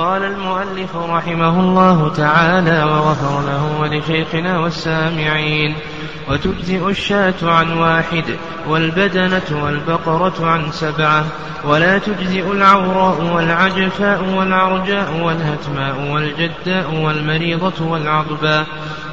قال المؤلف رحمه الله تعالى وغفر له ولشيخنا والسامعين. وتجزئ الشاة عن واحد والبدنة والبقرة عن سبعة ولا تجزئ العوراء والعجفاء والعرجاء والهتماء والجداء والمريضة والعضباء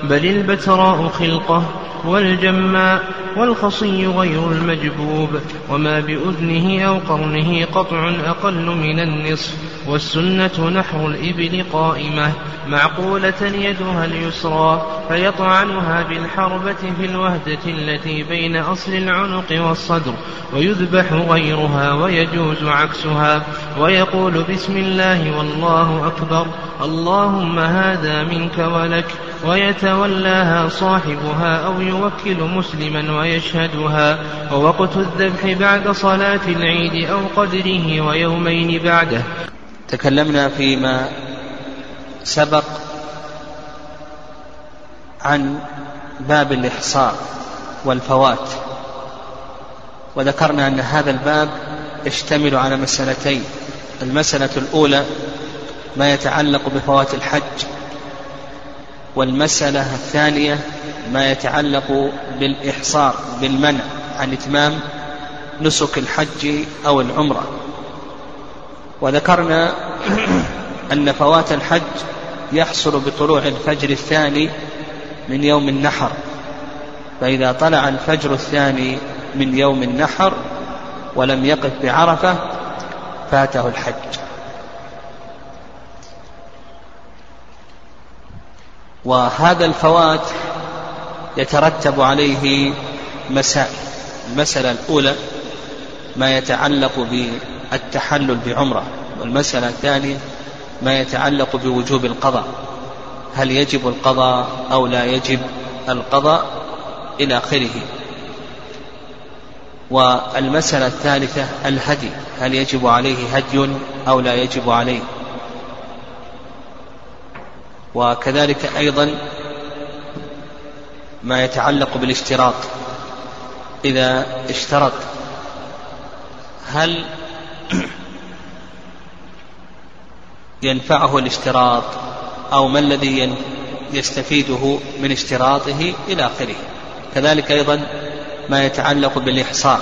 بل البتراء خلقة والجماء والخصي غير المجبوب وما بأذنه أو قرنه قطع أقل من النصف والسنة نحر الإبل قائمة معقولة يدها اليسرى فيطعنها بالحربة في الوهدة التي بين أصل العنق والصدر ويذبح غيرها ويجوز عكسها ويقول بسم الله والله أكبر اللهم هذا منك ولك ويتولاها صاحبها أو يوكل مسلما ويشهدها ووقت الذبح بعد صلاة العيد أو قدره ويومين بعده. تكلمنا فيما سبق عن باب الإحصاء والفوات. وذكرنا أن هذا الباب يشتمل على مسألتين. المسألة الأولى ما يتعلق بفوات الحج والمسألة الثانية ما يتعلق بالإحصار بالمنع عن إتمام نسك الحج أو العمرة. وذكرنا أن فوات الحج يحصل بطلوع الفجر الثاني من يوم النحر. فإذا طلع الفجر الثاني من يوم النحر ولم يقف بعرفة فاته الحج. وهذا الفوات يترتب عليه مسائل المسألة الأولى ما يتعلق بالتحلل بعمرة والمسألة الثانية ما يتعلق بوجوب القضاء. هل يجب القضاء أو لا يجب القضاء إلى آخره؟ والمسألة الثالثة الهدي هل يجب عليه هدي أو لا يجب عليه؟ وكذلك أيضا ما يتعلق بالاشتراط إذا اشترط هل ينفعه الاشتراط؟ أو ما الذي يستفيده من اشتراطه إلى آخره. كذلك أيضا ما يتعلق بالإحصار.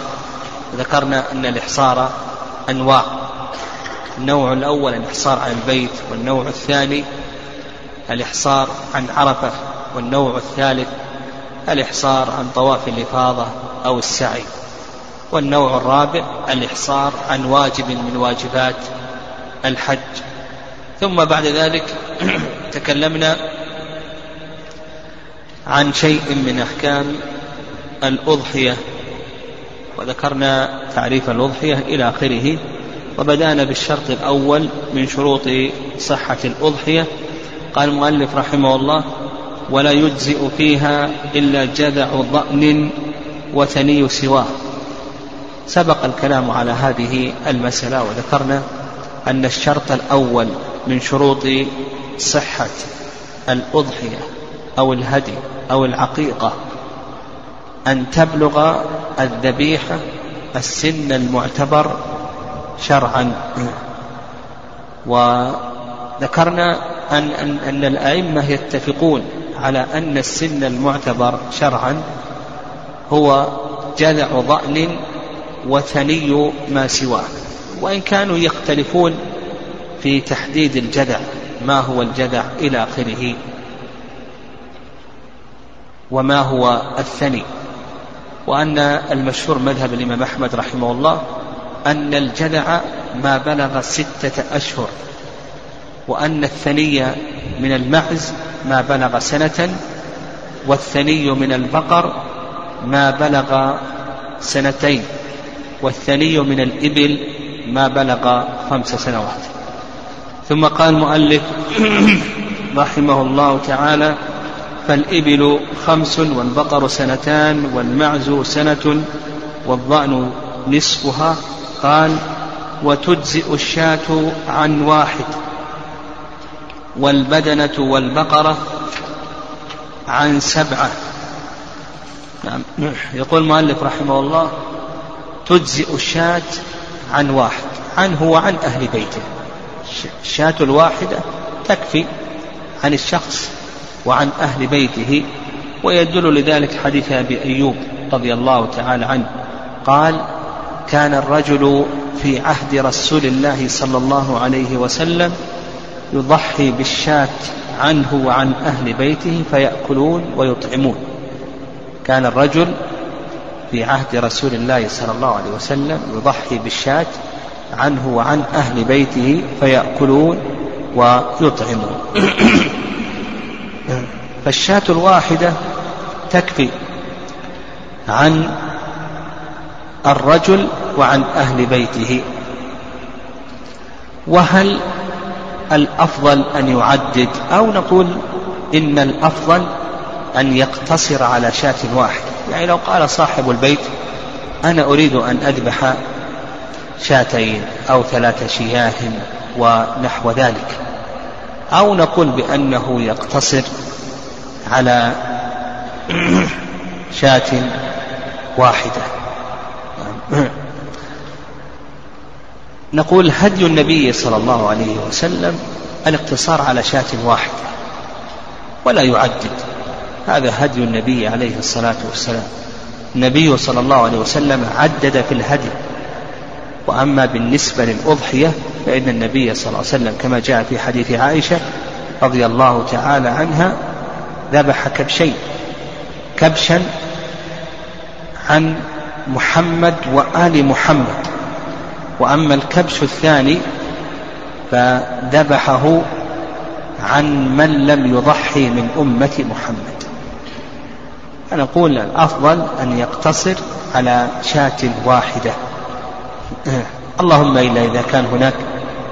ذكرنا أن الإحصار أنواع. النوع الأول الإحصار عن البيت والنوع الثاني الإحصار عن عرفة والنوع الثالث الإحصار عن طواف الإفاضة أو السعي. والنوع الرابع الإحصار عن واجب من واجبات الحج. ثم بعد ذلك تكلمنا عن شيء من أحكام الأضحية وذكرنا تعريف الأضحية إلى آخره وبدأنا بالشرط الأول من شروط صحة الأضحية. قال المؤلف رحمه الله ولا يجزئ فيها إلا جذع ضأن وثني سواه. سبق الكلام على هذه المسألة وذكرنا أن الشرط الأول من شروط صحة الأضحية أو الهدي أو العقيقة أن تبلغ الذبيحة السن المعتبر شرعا. وذكرنا أن, أن, أن الأئمة يتفقون على أن السن المعتبر شرعا هو جذع ضأن وثني ما سواه. وإن كانوا يختلفون في تحديد الجذع ما هو الجذع إلى آخره. وما هو الثني. وأن المشهور مذهب الإمام أحمد رحمه الله أن الجذع ما بلغ ستة أشهر وأن الثني من المعز ما بلغ سنة والثني من البقر ما بلغ سنتين والثني من الإبل ما بلغ خمس سنوات. ثم قال المؤلف رحمه الله تعالى فالإبل خمس والبقر سنتان والمعز سنة والضأن نصفها. قال وتجزئ الشاة عن واحد والبدنة والبقرة عن سبعة. نعم. يقول المؤلف رحمه الله تجزئ الشاة عن واحد. عنه وعن أهل بيته. الشاة الواحدة تكفي عن الشخص وعن أهل بيته ويدل لذلك حديث أبي أيوب رضي الله تعالى عنه. قال كان الرجل في عهد رسول الله صلى الله عليه وسلم يضحي بالشاة عنه وعن أهل بيته فيأكلون ويطعمون. كان الرجل في عهد رسول الله صلى الله عليه وسلم يضحي بالشاة عنه وعن أهل بيته فيأكلون ويطعمون. فالشاة الواحدة تكفي عن الرجل وعن أهل بيته. وهل الأفضل أن يعدد أو نقول إن الأفضل أن يقتصر على شاة واحدة؟ يعني لو قال صاحب البيت أنا أريد أن أذبح شاتين أو ثلاث شياه ونحو ذلك. أو نقول بأنه يقتصر على شاة واحدة. نقول هدي النبي صلى الله عليه وسلم الاقتصار على شاة واحدة ولا يعدد. هذا هدي النبي عليه الصلاة والسلام. النبي صلى الله عليه وسلم عدد في الهدي. وأما بالنسبة للأضحية فإن النبي صلى الله عليه وسلم كما جاء في حديث عائشة رضي الله تعالى عنها ذبح كبشين. كبشا عن محمد وآل محمد. وأما الكبش الثاني فذبحه عن من لم يضحي من أمة محمد. فنقول الأفضل أن يقتصر على شاة واحدة. اللهم إلا إذا كان هناك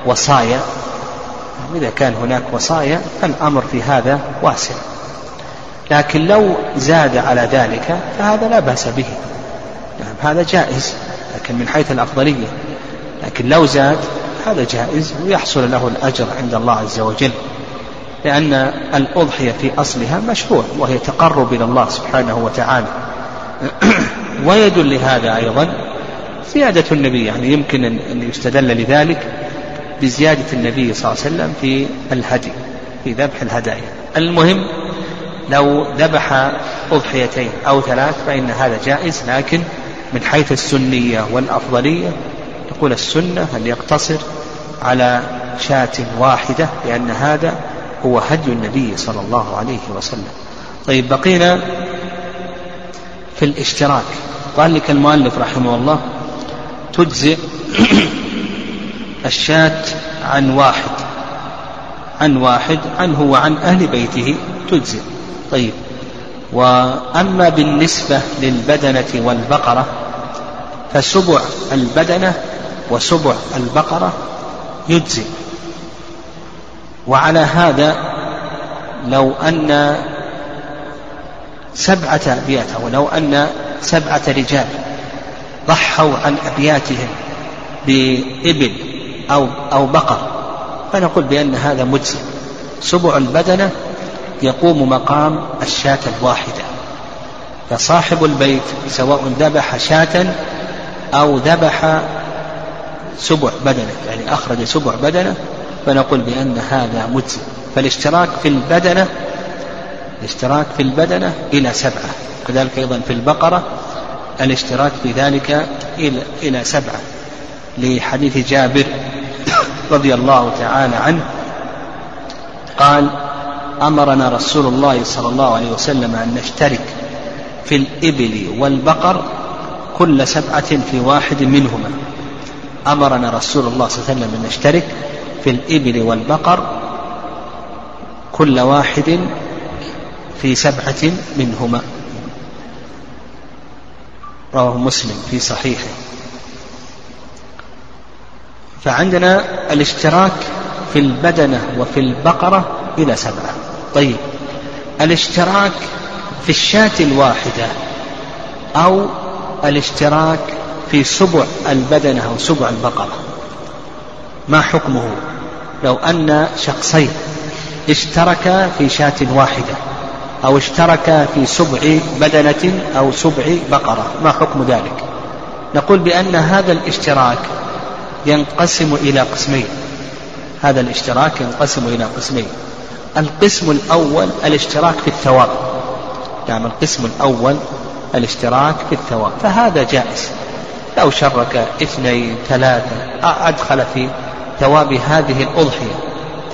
وصايا إذا كان هناك وصايا فالأمر في هذا واسع. لكن لو زاد على ذلك فهذا لا بأس به. نعم هذا جائز لكن من حيث الأفضلية. لكن لو زاد هذا جائز ويحصل له الأجر عند الله عز وجل لأن الأضحية في أصلها مشروع وهي تقرب إلى الله سبحانه وتعالى. ويدل لهذا أيضا زيادة النبي يعني يمكن أن يستدل لذلك بزيادة النبي صلى الله عليه وسلم في الهدي في ذبح الهدايا. المهم لو ذبح أضحيتين أو ثلاث فإن هذا جائز لكن من حيث السنية والأفضلية تقول السنة أن يقتصر على شاة واحدة لأن هذا هو هدي النبي صلى الله عليه وسلم. طيب بقينا في الاشتراك. قال لك المؤلف رحمه الله تجزئ الشاة عن واحد عن واحد عنه وعن أهل بيته تجزئ. طيب وأما بالنسبة للبدنة والبقرة فسبع البدنة وسبع البقرة يجزي وعلى هذا لو أن سبعة أبيات أو لو أن سبعة رجال ضحوا عن أبياتهم بإبل أو أو بقر. فنقول بأن هذا مجزي. سبع البدنة يقوم مقام الشاة الواحدة. فصاحب البيت سواء ذبح شاة أو ذبح سبع بدنة يعني أخرج سبع بدنة فنقول بأن هذا مجزي. فالاشتراك في البدنة الاشتراك في البدنة إلى سبعة. كذلك أيضا في البقرة الاشتراك في ذلك إلى إلى سبعة. لحديث جابر رضي الله تعالى عنه قال أمرنا رسول الله صلى الله عليه وسلم أن نشترك في الإبل والبقر كل سبعة في واحد منهما. أمرنا رسول الله صلى الله عليه وسلم أن نشترك في الإبل والبقر كل واحد في سبعة منهما. رواه مسلم في صحيحه. فعندنا الاشتراك في البدنة وفي البقرة إلى سبعة. طيب الاشتراك في الشاة الواحدة أو الاشتراك في سبع البدنة أو سبع البقرة ما حكمه؟ لو أن شخصين اشتركا في شاة واحدة. أو اشتركا في سبع بدنة أو سبع بقرة. ما حكم ذلك؟ نقول بأن هذا الاشتراك ينقسم إلى قسمين. هذا الاشتراك ينقسم إلى قسمين. القسم الأول الاشتراك في الثواب. نعم القسم الأول الاشتراك في الثواب. فهذا جائز. لو شرك اثنين ثلاثة أدخل في ثواب هذه الأضحية.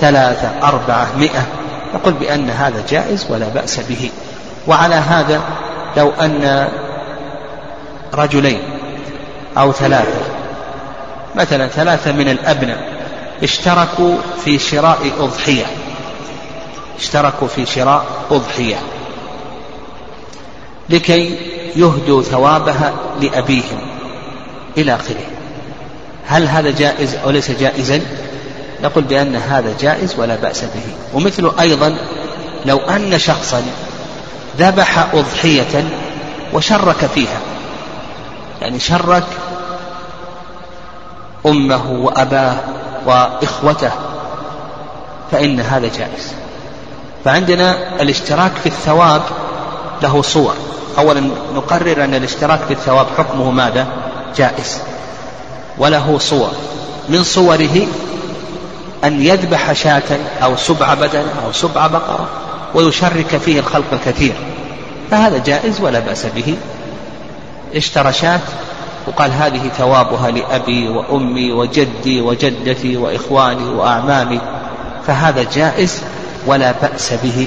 ثلاثة أربعة مئة. نقول بأن هذا جائز ولا بأس به. وعلى هذا لو أن رجلين أو ثلاثة مثلا ثلاثة من الأبناء اشتركوا في شراء أضحية. اشتركوا في شراء أضحية. لكي يهدوا ثوابها لأبيهم إلى آخره. هل هذا جائز أو ليس جائزا؟ نقول بأن هذا جائز ولا بأس به. ومثل أيضا لو أن شخصا ذبح أضحية وشرك فيها. يعني شرك أمه وأباه وإخوته فإن هذا جائز. فعندنا الاشتراك في الثواب له صور. أولا نقرر أن الاشتراك في الثواب حكمه ماذا؟ جائز. وله صور. من صوره أن يذبح شاة أو سبع بدن أو سبع بقرة ويشرك فيه الخلق الكثير. فهذا جائز ولا بأس به. اشترى شاة وقال هذه ثوابها لأبي وأمي وجدي وجدتي وإخواني وأعمامي. فهذا جائز ولا بأس به.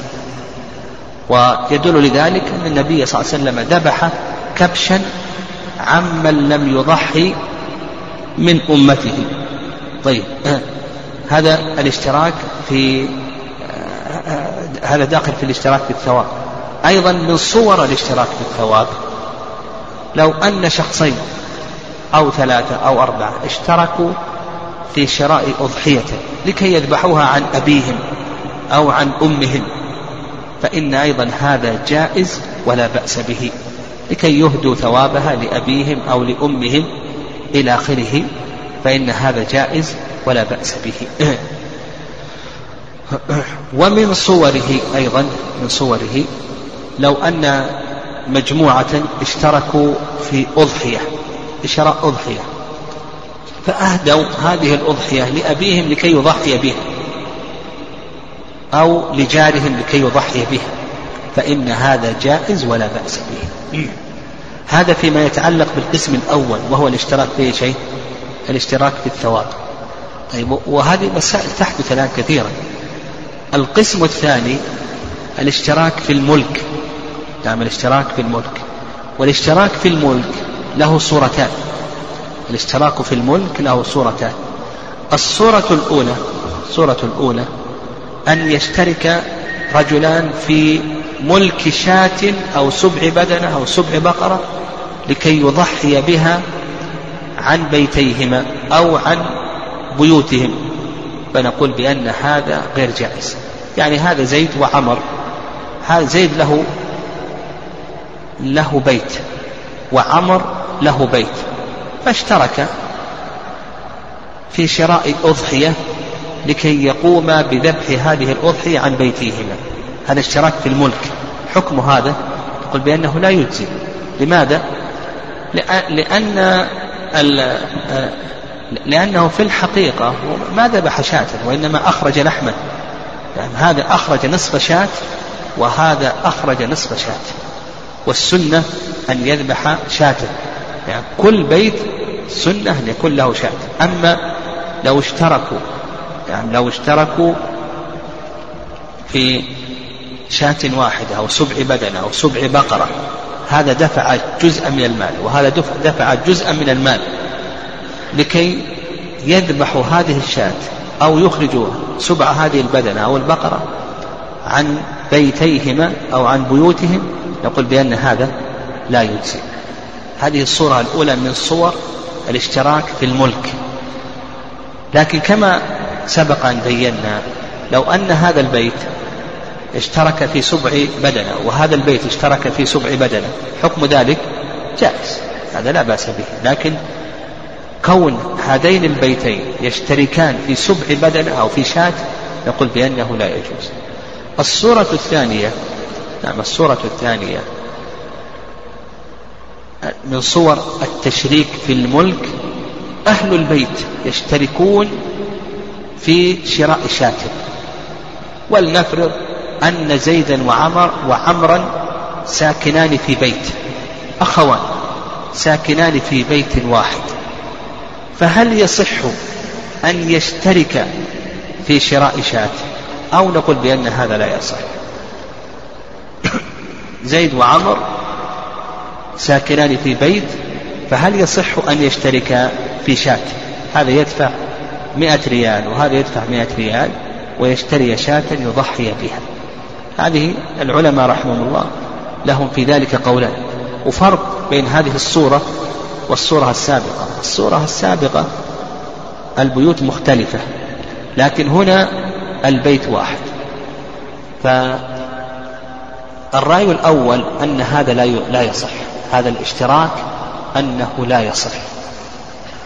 ويدل لذلك أن النبي صلى الله عليه وسلم ذبح كبشا عمن لم يضحي من أمته. طيب. هذا الاشتراك في هذا داخل في الاشتراك في الثواب. أيضا من صور الاشتراك في الثواب لو أن شخصين أو ثلاثة أو أربعة اشتركوا في شراء أضحية لكي يذبحوها عن أبيهم أو عن أمهم فإن أيضا هذا جائز ولا بأس به لكي يهدوا ثوابها لأبيهم أو لأمهم إلى آخره فإن هذا جائز ولا بأس به. ومن صوره أيضا من صوره لو أن مجموعة اشتركوا في أضحية شراء أضحية فأهدوا هذه الأضحية لأبيهم لكي يضحي بها أو لجارهم لكي يضحي بها فإن هذا جائز ولا بأس به. هذا فيما يتعلق بالقسم الأول وهو الاشتراك في شيء؟ الاشتراك في الثواب. وهذه مسائل تحدث الآن كثيرا القسم الثاني الاشتراك في الملك. نعم الاشتراك في الملك. والاشتراك في الملك له صورتان. الاشتراك في الملك له صورتان. الصورة الأولى الصورة الأولى أن يشترك رجلان في ملك شاة أو سبع بدنة أو سبع بقرة لكي يضحي بها عن بيتيهما أو عن بيوتهم فنقول بأن هذا غير جائز. يعني هذا زيد وعمر هذا زيد له له بيت وعمر له بيت. فاشترك في شراء أضحية لكي يقوم بذبح هذه الأضحية عن بيتهما. هذا اشتراك في الملك. حكم هذا؟ تقول بأنه لا يجزي. لماذا؟ لأن لأنه في الحقيقة ما ذبح شاة وإنما أخرج لحما. يعني هذا أخرج نصف شاة وهذا أخرج نصف شاة. والسنة أن يذبح شاة. يعني كل بيت سنة أن يكون له شاة. أما لو اشتركوا يعني لو اشتركوا في شاة واحدة أو سبع بدنة أو سبع بقرة هذا دفع جزءا من المال وهذا دفع جزءا من المال. لكي يذبحوا هذه الشاة أو يخرجوا سبع هذه البدنة أو البقرة عن بيتيهما أو عن بيوتهم نقول بأن هذا لا يجزي. هذه الصورة الأولى من صور الاشتراك في الملك. لكن كما سبق أن بينا لو أن هذا البيت اشترك في سبع بدنة وهذا البيت اشترك في سبع بدنة حكم ذلك جائز هذا لا بأس به. لكن كون هذين البيتين يشتركان في سبع بدنة أو في شاة نقول بأنه لا يجوز. الصورة الثانية نعم الصورة الثانية. من صور التشريك في الملك أهل البيت يشتركون في شراء شاة. ولنفرض أن زيدا وعمر وعمرا ساكنان في بيت. أخوان ساكنان في بيت واحد. فهل يصح أن يشترك في شراء شاة؟ أو نقول بأن هذا لا يصح. زيد وعمر ساكنان في بيت فهل يصح أن يشترك في شاة؟ هذا يدفع مئة ريال وهذا يدفع مئة ريال ويشتري شاة يضحي بها. هذه العلماء رحمهم الله لهم في ذلك قولان. وفرق بين هذه الصورة والصورة السابقة. الصورة السابقة البيوت مختلفة لكن هنا البيت واحد. فالرأي الأول أن هذا لا يصح هذا الاشتراك أنه لا يصح.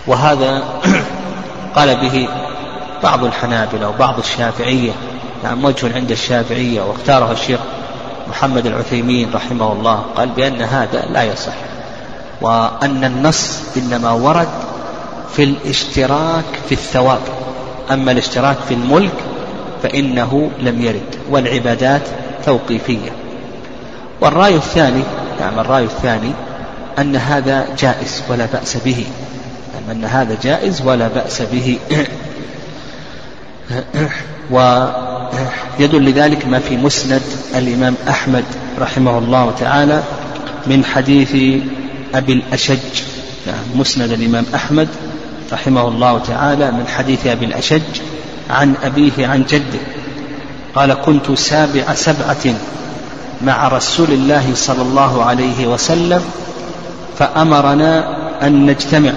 وهذا قال به بعض الحنابلة وبعض الشافعية نعم وجه عند الشافعية واختاره الشيخ محمد العثيمين رحمه الله قال بأن هذا لا يصح. وأن النص إنما ورد في الاشتراك في الثواب. أما الاشتراك في الملك فإنه لم يرد والعبادات توقيفية. والرأي الثاني نعم الرأي الثاني أن هذا جائز ولا بأس به. نعم أن هذا جائز ولا بأس به. ويدل لذلك ما في مسند الإمام أحمد رحمه الله تعالى من حديث أبي الأشج نعم مسند الإمام أحمد رحمه الله تعالى من حديث أبي الأشج عن أبيه عن جده قال كنت سابع سبعة مع رسول الله صلى الله عليه وسلم فأمرنا أن نجتمع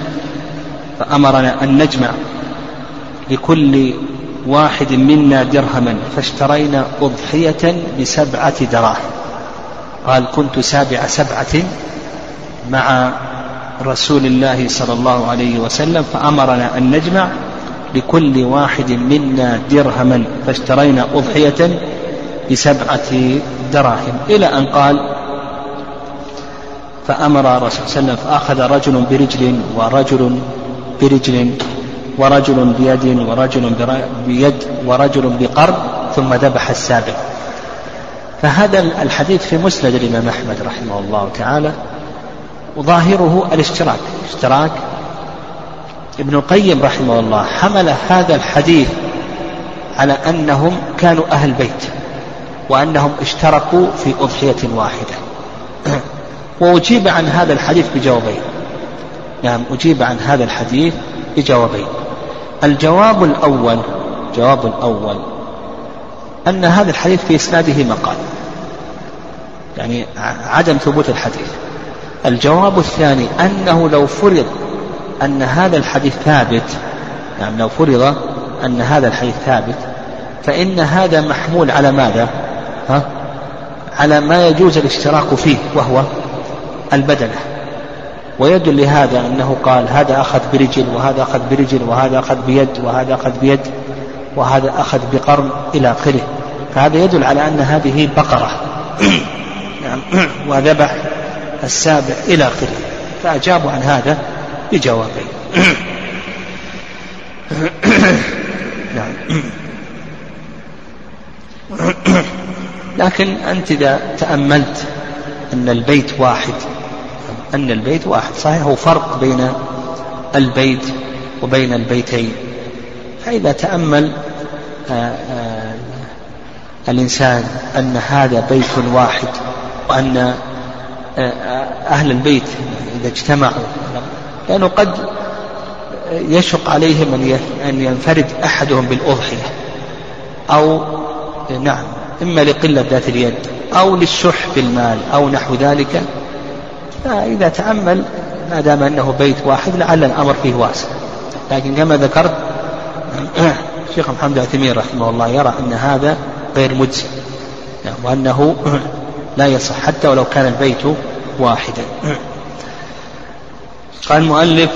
فأمرنا أن نجمع لكل واحد منا درهما فاشترينا أضحية بسبعة دراهم. قال كنت سابع سبعة مع رسول الله صلى الله عليه وسلم فأمرنا أن نجمع لكل واحد منا درهما فاشترينا أضحية بسبعة دراهم. إلى أن قال فأمر الرسول صلى الله عليه وسلم فأخذ رجل برجل ورجل برجل ورجل بيد ورجل بيد ورجل بقرب ثم ذبح السابع فهذا الحديث في مسند الإمام أحمد رحمه الله تعالى. وظاهره الاشتراك. اشتراك ابن القيم رحمه الله حمل هذا الحديث على أنهم كانوا أهل بيت وأنهم اشتركوا في أضحية واحدة. وأجيب عن هذا الحديث بجوابين. نعم أجيب عن هذا الحديث بجوابين. الجواب الأول الجواب الأول أن هذا الحديث في إسناده مقال. يعني عدم ثبوت الحديث. الجواب الثاني أنه لو فرض أن هذا الحديث ثابت نعم لو فرض أن هذا الحديث ثابت فإن هذا محمول على ماذا؟ ها؟ على ما يجوز الاشتراك فيه وهو البدنة ويدل لهذا أنه قال هذا أخذ برجل وهذا أخذ برجل وهذا أخذ بيد وهذا أخذ بيد وهذا أخذ بقرن إلى آخره فهذا يدل على أن هذه بقرة نعم وذبح السابع إلى آخره. فأجابوا عن هذا بجوابين. نعم. لكن أنت إذا تأملت أن البيت واحد أن البيت واحد صحيح هو فرق بين البيت وبين البيتين. فإذا تأمل آآ آه، آآ آه، الإنسان أن هذا بيت واحد وأن أهل البيت إذا اجتمعوا. لأنه قد يشق عليهم أن ينفرد أحدهم بالأضحية. أو نعم إما لقلة ذات اليد أو للشح في المال أو نحو ذلك. فإذا تأمل ما دام أنه بيت واحد لعل الأمر فيه واسع. لكن كما ذكرت الشيخ محمد عثيمين رحمه الله يرى أن هذا غير مجزي. وأنه لا يصح حتى ولو كان البيت واحدا. قال المؤلف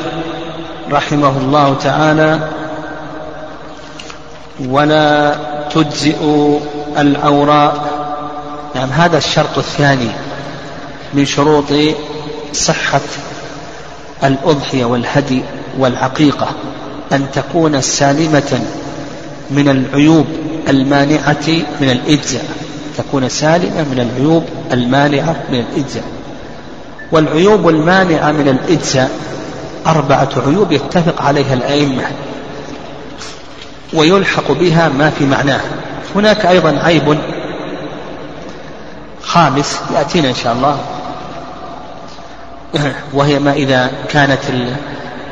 رحمه الله تعالى ولا تجزئ العوراء نعم هذا الشرط الثاني من شروط صحة الأضحية والهدي والعقيقة أن تكون سالمة من العيوب المانعة من الإجزاء. تكون سالمة من العيوب المانعة من الإجزاء. والعيوب المانعة من الإجزاء أربعة عيوب يتفق عليها الأئمة ويلحق بها ما في معناه. هناك أيضا عيب خامس يأتينا إن شاء الله وهي ما إذا كانت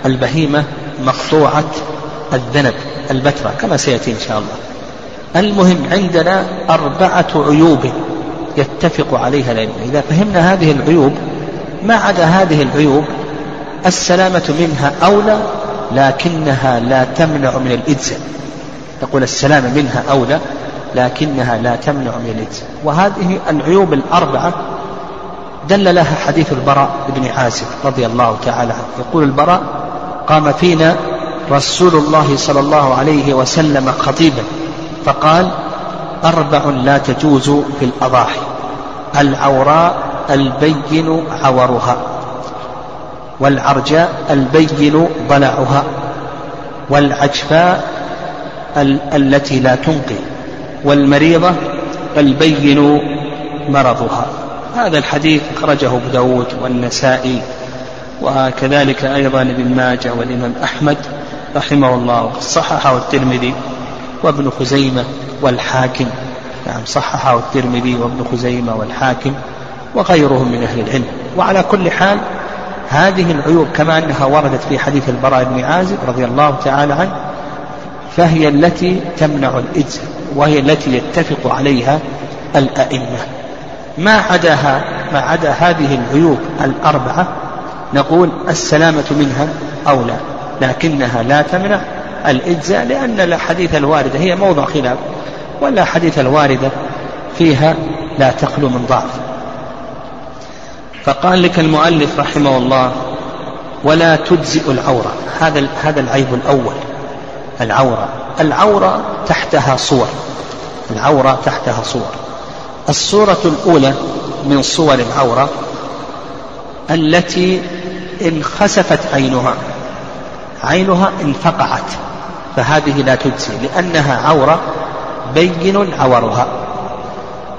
البهيمة مقطوعة الذنب البترة كما سيأتي إن شاء الله. المهم عندنا أربعة عيوب يتفق عليها العلم. إذا فهمنا هذه العيوب ما عدا هذه العيوب السلامة منها أولى لكنها لا تمنع من الإجزاء نقول السلامة منها أولى لكنها لا تمنع من الإجزاء وهذه العيوب الأربعة دل لها حديث البراء بن عازب رضي الله تعالى عنه. يقول البراء قام فينا رسول الله صلى الله عليه وسلم خطيبا. فقال أربع لا تجوز في الأضاحي العوراء البين عورها والعرجاء البين ضلعها والعجفاء التي لا تنقي والمريضة البين مرضها. هذا الحديث أخرجه أبو داود والنسائي وكذلك أيضا ابن ماجه والإمام أحمد رحمه الله صححه الترمذي. وابن خزيمة والحاكم. نعم صححه الترمذي وابن خزيمة والحاكم وغيرهم من أهل العلم. وعلى كل حال هذه العيوب كما أنها وردت في حديث البراء بن عازب رضي الله تعالى عنه فهي التي تمنع الإجزاء وهي التي يتفق عليها الأئمة. ما عداها ما عدا هذه العيوب الأربعة نقول السلامة منها أولى لكنها لا تمنع الإجزاء لأن الأحاديث الواردة هي موضع خلاف والأحاديث الواردة فيها لا تخلو من ضعف. فقال لك المؤلف رحمه الله ولا تجزئ العورة. هذا هذا العيب الأول العورة. العورة تحتها صور العورة تحتها صور. الصورة الأولى من صور العورة التي انخسفت عينها عينها انفقعت. فهذه لا تجزي لأنها عورة بين عورها.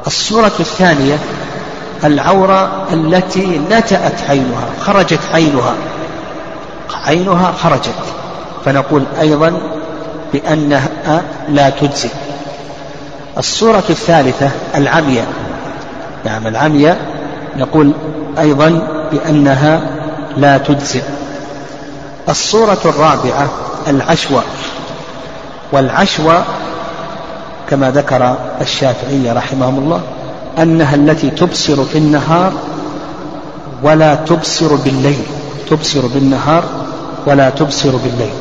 الصورة الثانية العورة التي نتأت عينها خرجت عينها. عينها خرجت. فنقول أيضا بأنها لا تجزي. الصورة الثالثة العمية. نعم العمية نقول أيضا بأنها لا تجزئ الصورة الرابعة العشوة. والعشوة كما ذكر الشافعي رحمهم الله أنها التي تبصر في النهار ولا تبصر بالليل تبصر بالنهار ولا تبصر بالليل.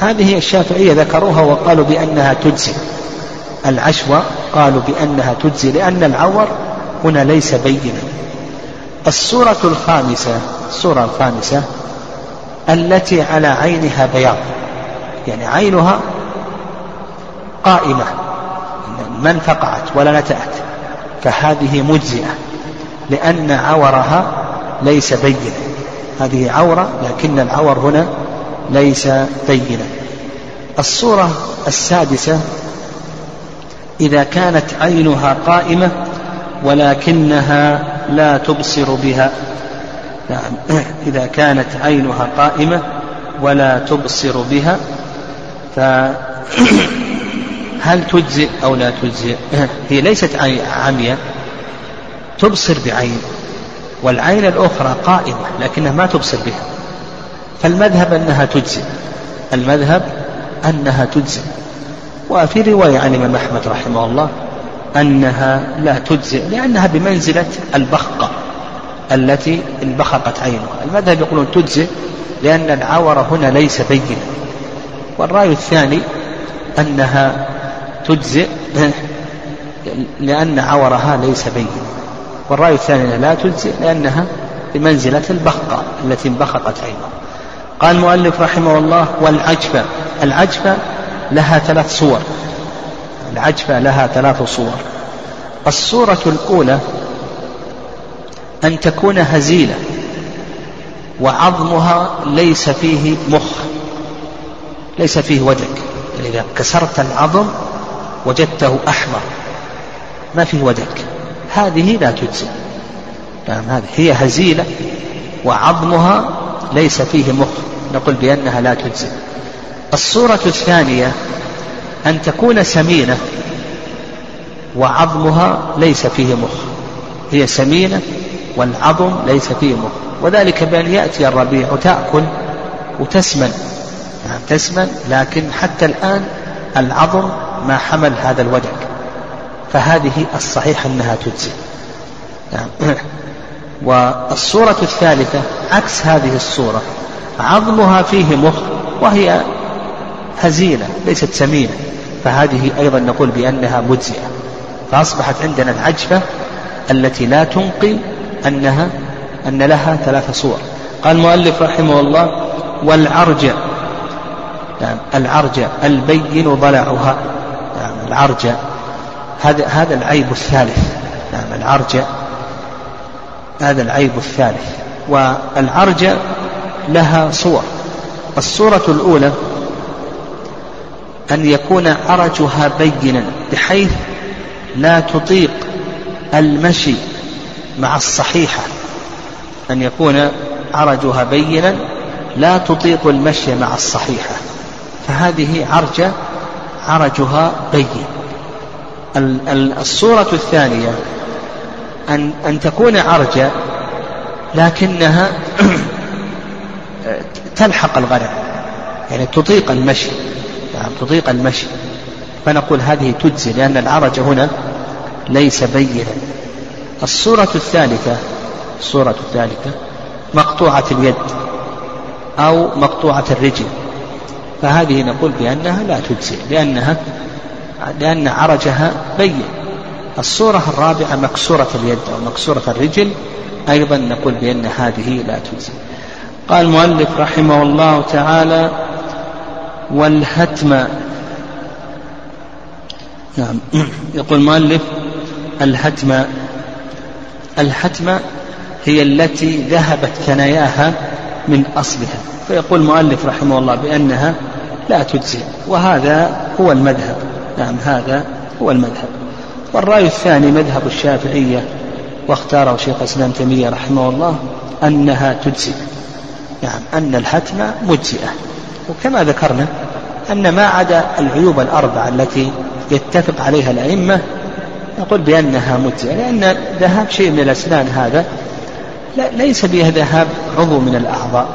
هذه الشافعية ذكروها وقالوا بأنها تجزي. العشوة قالوا بأنها تجزي لأن العور هنا ليس بينا. الصورة الخامسة الصورة الخامسة التي على عينها بياض يعني عينها قائمة. ما انفقعت ولا نتأت فهذه مجزئة. لأن عورها ليس بينا هذه عورة لكن العور هنا ليس بينا الصورة السادسة إذا كانت عينها قائمة ولكنها لا تبصر بها. نعم. إذا كانت عينها قائمة ولا تبصر بها فهل تجزئ أو لا تجزئ؟ هي ليست عمية تبصر بعين والعين الأخرى قائمة لكنها ما تبصر بها. فالمذهب أنها تجزئ المذهب أنها تجزئ. وفي رواية عن الإمام أحمد رحمه الله أنها لا تجزئ لأنها بمنزلة البخقة التي انبخقت عينها. المذهب يقولون تجزئ لأن العور هنا ليس بينا. والرأي الثاني أنها تجزئ لأن عورها ليس بين والرأي الثاني لا تجزئ لأنها بمنزلة البخقة التي انبخقت عينها قال المؤلف رحمه الله والعجفة. العجفة لها ثلاث صور. العجفة لها ثلاث صور. الصورة الأولى أن تكون هزيلة وعظمها ليس فيه مخ ليس فيه ودك إذا كسرت العظم وجدته أحمر. ما فيه ودك هذه لا تجزي. نعم هذه هي هزيلة وعظمها ليس فيه مخ. نقول بأنها لا تجزي. الصورة الثانية أن تكون سمينة وعظمها ليس فيه مخ. هي سمينة والعظم ليس فيه مخ. وذلك بأن يأتي الربيع وتأكل وتسمن. يعني تسمن لكن حتى الآن العظم ما حمل هذا الودك فهذه الصحيح أنها تجزي. يعني والصورة الثالثة عكس هذه الصورة عظمها فيه مخ وهي هزيلة ليست سمينة. فهذه أيضا نقول بأنها مجزئة. فأصبحت عندنا العجفة التي لا تنقي أنها أن لها ثلاث صور. قال المؤلف رحمه الله والعرجة نعم. العرجة البين ضلعها. نعم العرجة هذا هذا العيب الثالث. نعم العرجة هذا العيب الثالث. والعرجة لها صور. الصورة الأولى أن يكون عرجها بينا بحيث لا تطيق المشي مع الصحيحة أن يكون عرجها بينا لا تطيق المشي مع الصحيحة فهذه عرجة عرجها بين. الصورة الثانية أن أن تكون عرجة لكنها تلحق الغنم يعني تطيق المشي يعني تطيق المشي. فنقول هذه تجزي لأن العرج هنا ليس بينا. الصورة الثالثة الصورة الثالثة مقطوعة اليد أو مقطوعة الرجل. فهذه نقول بأنها لا تجزي لأنها لأن عرجها بين. الصورة الرابعة مكسورة اليد أو مكسورة الرجل أيضا نقول بأن هذه لا تجزي قال المؤلف رحمه الله تعالى والهتم. نعم. يقول المؤلف الهتم. الهتم هي التي ذهبت ثناياها من أصلها. فيقول المؤلف رحمه الله بأنها لا تجزي. وهذا هو المذهب. نعم هذا هو المذهب. والرأي الثاني مذهب الشافعية واختاره شيخ الإسلام تيمية رحمه الله أنها تجزي نعم أن الحتم مجزئة. وكما ذكرنا أن ما عدا العيوب الأربعة التي يتفق عليها الأئمة نقول بأنها مجزئة. لأن ذهاب شيء من الأسنان هذا ليس به ذهاب عضو من الأعضاء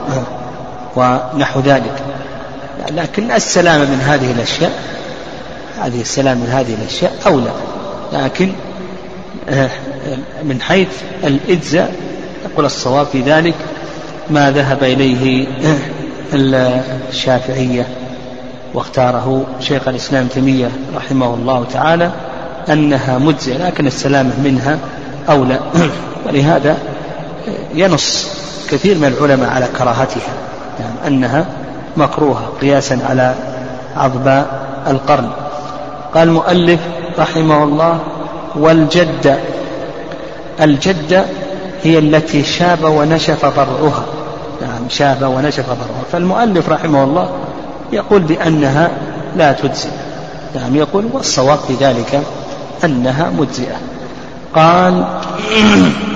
ونحو ذلك. لكن السلامة من هذه الأشياء هذه السلامة من هذه الأشياء أولى. لكن آه، من حيث الإجزاء يقول الصواب في ذلك ما ذهب إليه آه، الشافعية واختاره شيخ الإسلام تيمية رحمه الله تعالى أنها مجزية لكن السلامة منها أولى. ولهذا ينص كثير من العلماء على كراهتها يعني أنها مكروهة قياسا على عظباء القرن. قال المؤلف رحمه الله والجدة الجدة هي التي شاب ونشف ضرعها نعم شاب ونشف ضرعها فالمؤلف رحمه الله يقول بأنها لا تجزي نعم يقول والصواب في ذلك أنها مجزئة. قال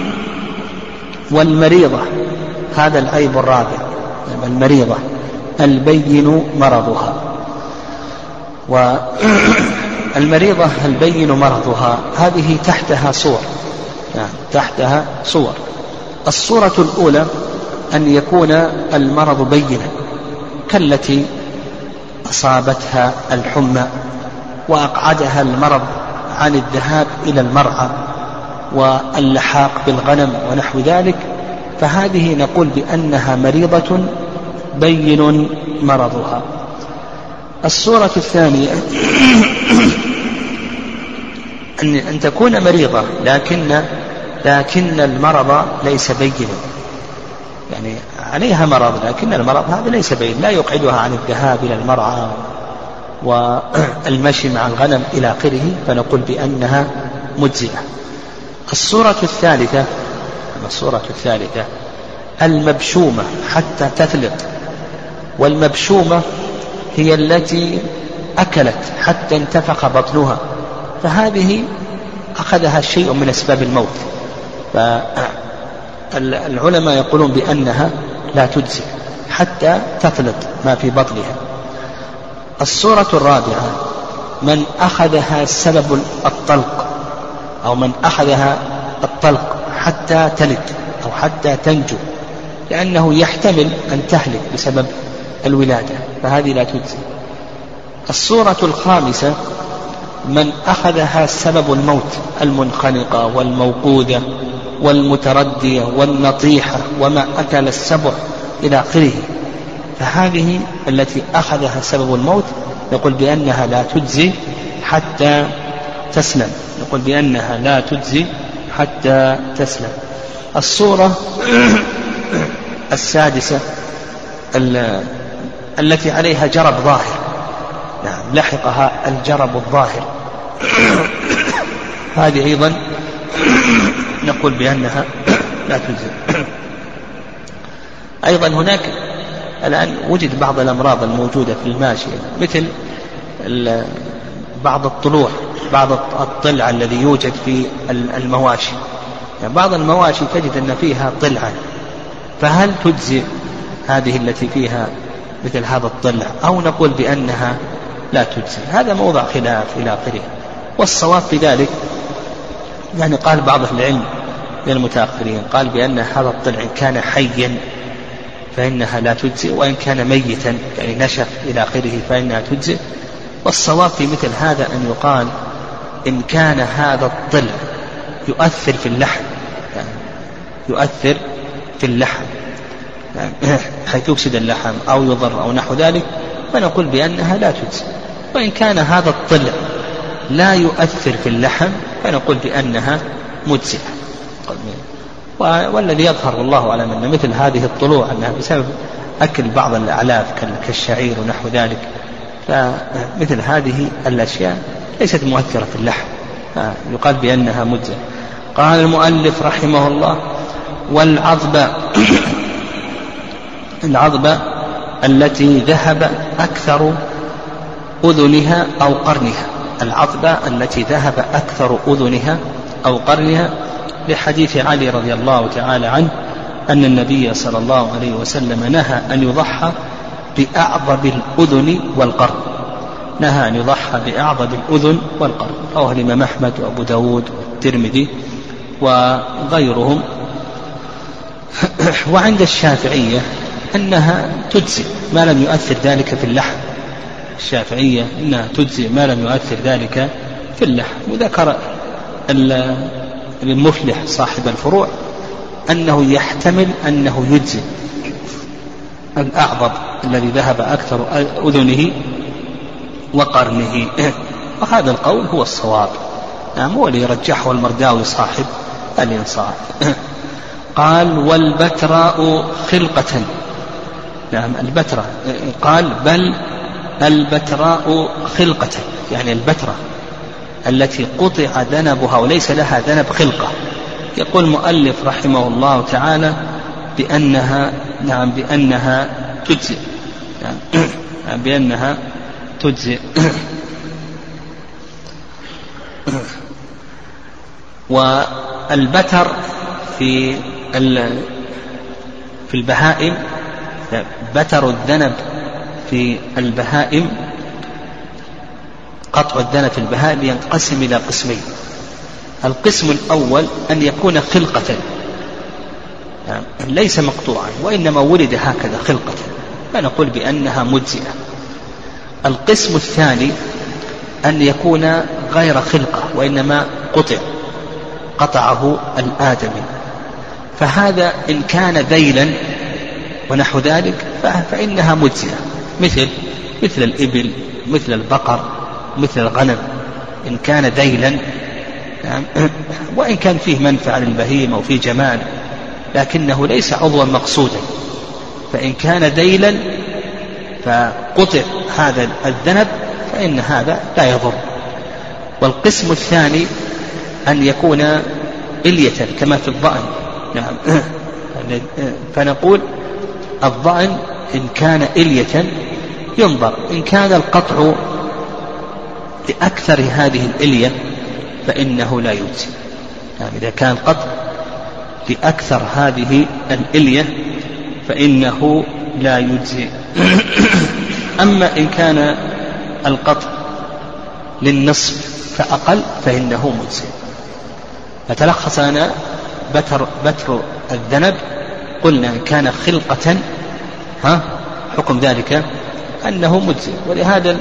والمريضة هذا العيب الرابع. نعم المريضة. البين مرضها. والمريضة البين مرضها هذه تحتها صور. نعم تحتها صور. الصورة الأولى أن يكون المرض بينا كالتي أصابتها الحمى وأقعدها المرض عن الذهاب إلى المرعى واللحاق بالغنم ونحو ذلك. فهذه نقول بأنها مريضة بين مرضها. الصورة الثانية أن أن تكون مريضة لكن لكن المرض ليس بينا. يعني عليها مرض لكن المرض هذا ليس بين. لا يقعدها عن الذهاب إلى المرعى والمشي مع الغنم إلى آخره فنقول بأنها مجزئة. الصورة الثالثة الصورة الثالثة المبشومة حتى تثلق. والمبشومة هي التي أكلت حتى انتفخ بطنها. فهذه أخذها شيء من أسباب الموت. فالعلماء يقولون بأنها لا تجزي حتى تفلت ما في بطنها. الصورة الرابعة من أخذها سبب الطلق أو من أخذها الطلق حتى تلد أو حتى تنجو لأنه يحتمل أن تهلك بسبب الولادة فهذه لا تجزي. الصورة الخامسة من أخذها سبب الموت المنخنقة والموقودة والمتردية والنطيحة وما أكل السبع إلى آخره. فهذه التي أخذها سبب الموت نقول بأنها لا تجزي حتى تسلم. نقول بأنها لا تجزي حتى تسلم. الصورة السادسة التي عليها جرب ظاهر. نعم لحقها الجرب الظاهر. هذه أيضا نقول بأنها لا تجزي أيضا هناك الآن وجد بعض الأمراض الموجودة في الماشية مثل بعض الطلوع بعض الطلع الذي يوجد في المواشي. يعني بعض المواشي تجد أن فيها طلعة. فهل تجزي هذه التي فيها مثل هذا الطلع أو نقول بأنها لا تجزي. هذا موضع خلاف إلى آخره. والصواب في ذلك يعني قال بعض أهل العلم من المتأخرين قال بأن هذا الطلع إن كان حيا فإنها لا تجزي وإن كان ميتا يعني نشف إلى آخره فإنها تجزي. والصواب في مثل هذا أن يقال إن كان هذا الطلع يؤثر في اللحم. يعني يؤثر في اللحم. حيث يفسد اللحم أو يضر أو نحو ذلك فنقول بأنها لا تجزي وإن كان هذا الطلع لا يؤثر في اللحم فنقول بأنها مجزئة. والذي يظهر والله أعلم أن مثل هذه الطلوع أنها بسبب أكل بعض الأعلاف كالشعير ونحو ذلك فمثل هذه الأشياء ليست مؤثرة في اللحم. يقال بأنها مجزئة. قال المؤلف رحمه الله والعظبة العظبة التي ذهب أكثر أذنها أو قرنها. العظبة التي ذهب أكثر أذنها أو قرنها لحديث علي رضي الله تعالى عنه أن النبي صلى الله عليه وسلم نهى أن يضحى بأعظم الأذن والقرن. نهى أن يضحى بأعظم الأذن والقرن. رواه الإمام أحمد وأبو داود والترمذي وغيرهم. وعند الشافعية أنها تجزي ما لم يؤثر ذلك في اللحم. الشافعية أنها تجزي ما لم يؤثر ذلك في اللحم. وذكر المفلح صاحب الفروع أنه يحتمل أنه يجزي الأعظم الذي ذهب أكثر أذنه وقرنه. وهذا القول هو الصواب. نعم هو اللي يرجحه المرداوي صاحب الإنصاف. قال والبتراء خلقة. نعم البتراء. قال بل البتراء خلقة يعني البتراء التي قطع ذنبها وليس لها ذنب خلقة. يقول المؤلف رحمه الله تعالى بأنها نعم بأنها تجزئ. نعم بأنها تجزئ. والبتر في في البهائم بتر الذنب في البهائم قطع الذنب في البهائم ينقسم إلى قسمين. القسم الأول أن يكون خلقة. يعني ليس مقطوعا وإنما ولد هكذا خلقة. فنقول بأنها مجزئة. القسم الثاني أن يكون غير خلقة وإنما قطع قطعه الآدمي. فهذا إن كان ذيلا ونحو ذلك فإنها مجزئة. مثل مثل الإبل مثل البقر مثل الغنم. إن كان ذيلا نعم. وإن كان فيه منفعة للبهيمة وفيه جمال لكنه ليس عضوا مقصودا. فإن كان ذيلا فقطع هذا الذنب فإن هذا لا يضر. والقسم الثاني أن يكون إلية كما في الظأن نعم. فنقول الظأن إن كان إلية ينظر. إن كان القطع لأكثر هذه الإلية فإنه لا يجزي يعني إذا كان قطع لأكثر هذه الإلية فإنه لا يجزي. أما إن كان القطع للنصف فأقل فإنه مجزي. فتلخص لنا بتر, بتر الذنب قلنا كان خلقة ها حكم ذلك أنه مجزي ولهذا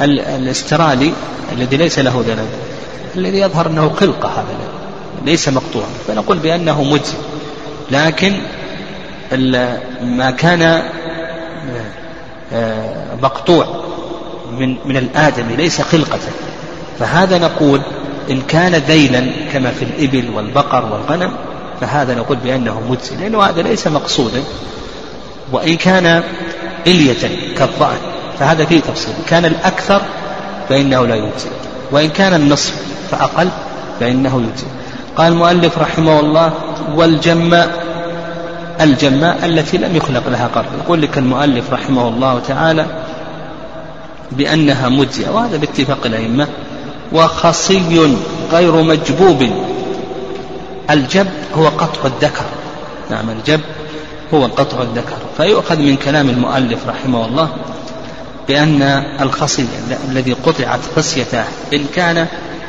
الاسترالي الذي ليس له ذنب الذي يظهر أنه خلقة هذا ليس مقطوعا فنقول بأنه مجزي لكن ما كان آه، مقطوع من من الآدمي ليس خلقة. فهذا نقول إن كان ذيلا كما في الإبل والبقر والغنم فهذا نقول بأنه مجزي لأنه هذا ليس مقصودا. وإن كان إلية كالظأن فهذا فيه تفصيل. كان الأكثر فإنه لا يجزي. وإن كان النصف فأقل فإنه يجزي. قال المؤلف رحمه الله والجماء الجماء التي لم يخلق لها قرن. يقول لك المؤلف رحمه الله تعالى بأنها مجزية وهذا باتفاق الأئمة. وخصي غير مجبوب الجب هو قطع الذكر. نعم الجب هو قطع الذكر. فيؤخذ من كلام المؤلف رحمه الله بأن الخصي الذي قطعت خصيته إن كان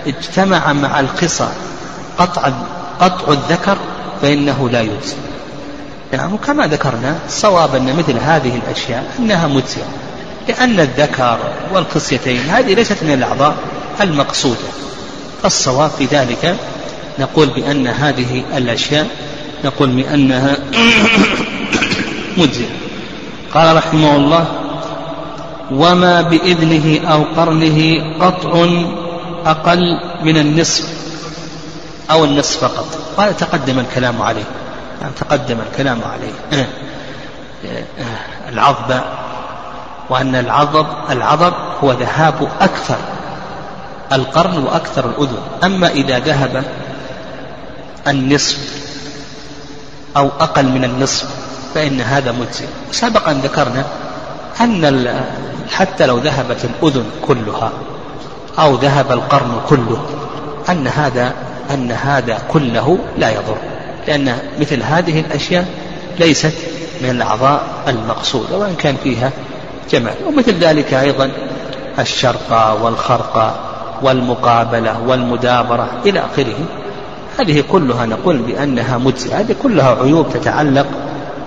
اجتمع مع القصى قطع قطع الذكر فإنه لا يجزي. نعم وكما ذكرنا صواب أن مثل هذه الأشياء أنها مجزية لأن الذكر والخصيتين هذه ليست من الأعضاء المقصودة. الصواب في ذلك نقول بأن هذه الأشياء نقول بأنها مجزية قال رحمه الله وما بإذنه أو قرنه قطع أقل من النصف أو النصف فقط. قال تقدم الكلام عليه. يعني تقدم الكلام عليه. العضب وأن العضب العضب هو ذهاب أكثر القرن وأكثر الأذن. أما إذا ذهب النصف أو أقل من النصف فإن هذا مجزي سبقا ذكرنا أن حتى لو ذهبت الأذن كلها أو ذهب القرن كله أن هذا أن هذا كله لا يضر لأن مثل هذه الأشياء ليست من الأعضاء المقصودة وإن كان فيها جمال ومثل ذلك أيضا الشرقة والخرقة والمقابلة والمدابرة إلى آخره. هذه كلها نقول بأنها مجزئة هذه كلها عيوب تتعلق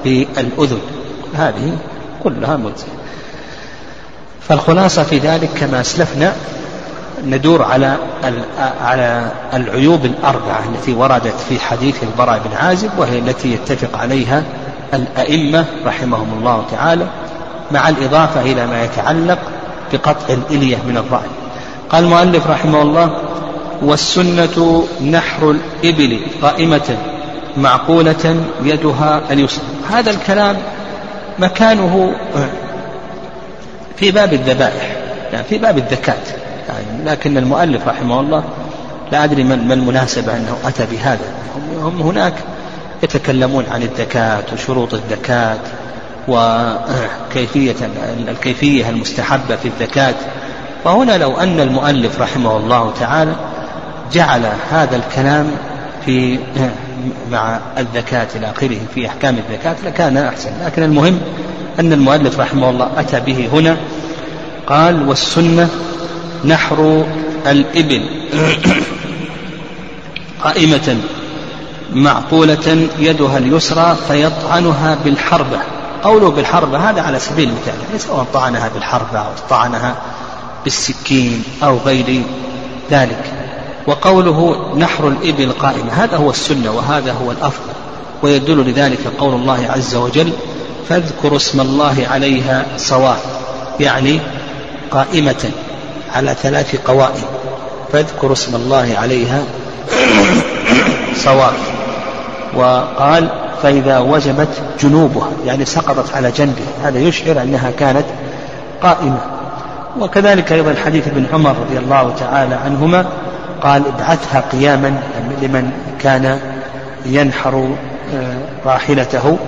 بالأذن. هذه كلها مجزئة. فالخلاصة في ذلك كما أسلفنا ندور على على العيوب الأربعة التي وردت في حديث البراء بن عازب وهي التي يتفق عليها الأئمة رحمهم الله تعالى مع الإضافة إلى ما يتعلق بقطع الإلية من الرأي. قال المؤلف رحمه الله والسنة نحر الإبل قائمة معقولة يدها اليسرى. هذا الكلام مكانه في باب الذبائح يعني في باب الذكاة يعني لكن المؤلف رحمه الله لا أدري ما المناسبة أنه أتى بهذا. هم هناك يتكلمون عن الذكاة وشروط الذكاة وكيفية الكيفية المستحبة في الذكاة وهنا لو أن المؤلف رحمه الله تعالى جعل هذا الكلام في مع الذكاة إلى آخره في أحكام الذكاة لكان أحسن. لكن المهم أن المؤلف رحمه الله أتى به هنا قال والسنة نحر الإبل قائمة معقولة يدها اليسرى فيطعنها بالحربة. قوله بالحربة هذا على سبيل المثال يعني سواء طعنها بالحربة أو طعنها بالسكين أو غير ذلك. وقوله نحر الإبل قائمة. هذا هو السنة وهذا هو الأفضل. ويدل لذلك قول الله عز وجل فاذكروا اسم الله عليها سواء يعني قائمة على ثلاث قوائم. فاذكروا اسم الله عليها سواء. وقال فإذا وجبت جنوبها يعني سقطت على جنبه هذا يشعر أنها كانت قائمة. وكذلك أيضا حديث ابن عمر رضي الله تعالى عنهما قال ابعثها قياما لمن كان ينحر آه، راحلته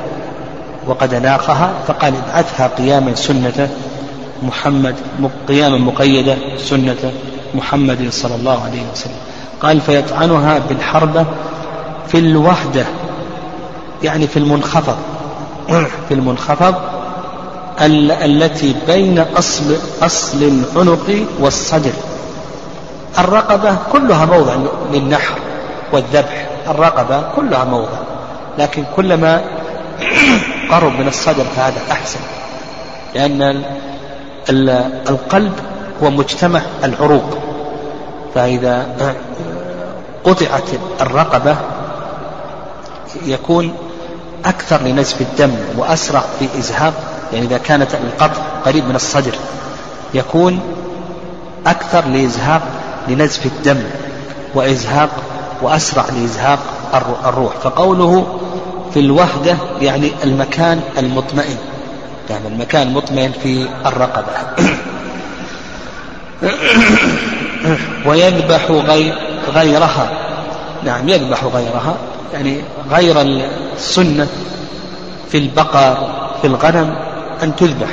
وقد ناقها فقال ابعثها قياما سنة محمد قياما مقيدة سنة محمد صلى الله عليه وسلم. قال فيطعنها بالحربة في الوحدة يعني في المنخفض في المنخفض التي بين أصل أصل العنق والصدر. الرقبة كلها موضع للنحر والذبح. الرقبة كلها موضع. لكن كلما قرب من الصدر فهذا أحسن. لأن القلب هو مجتمع العروق. فإذا قطعت الرقبة يكون أكثر لنزف الدم وأسرع في إزهاق. يعني إذا كانت القطع قريب من الصدر يكون أكثر لإزهاق لنزف الدم وإزهاق وأسرع لإزهاق الروح. فقوله في الوحدة يعني المكان المطمئن. يعني المكان المطمئن في الرقبة. ويذبح غير غيرها. نعم يذبح غيرها. يعني غير السنة في البقر في الغنم أن تذبح.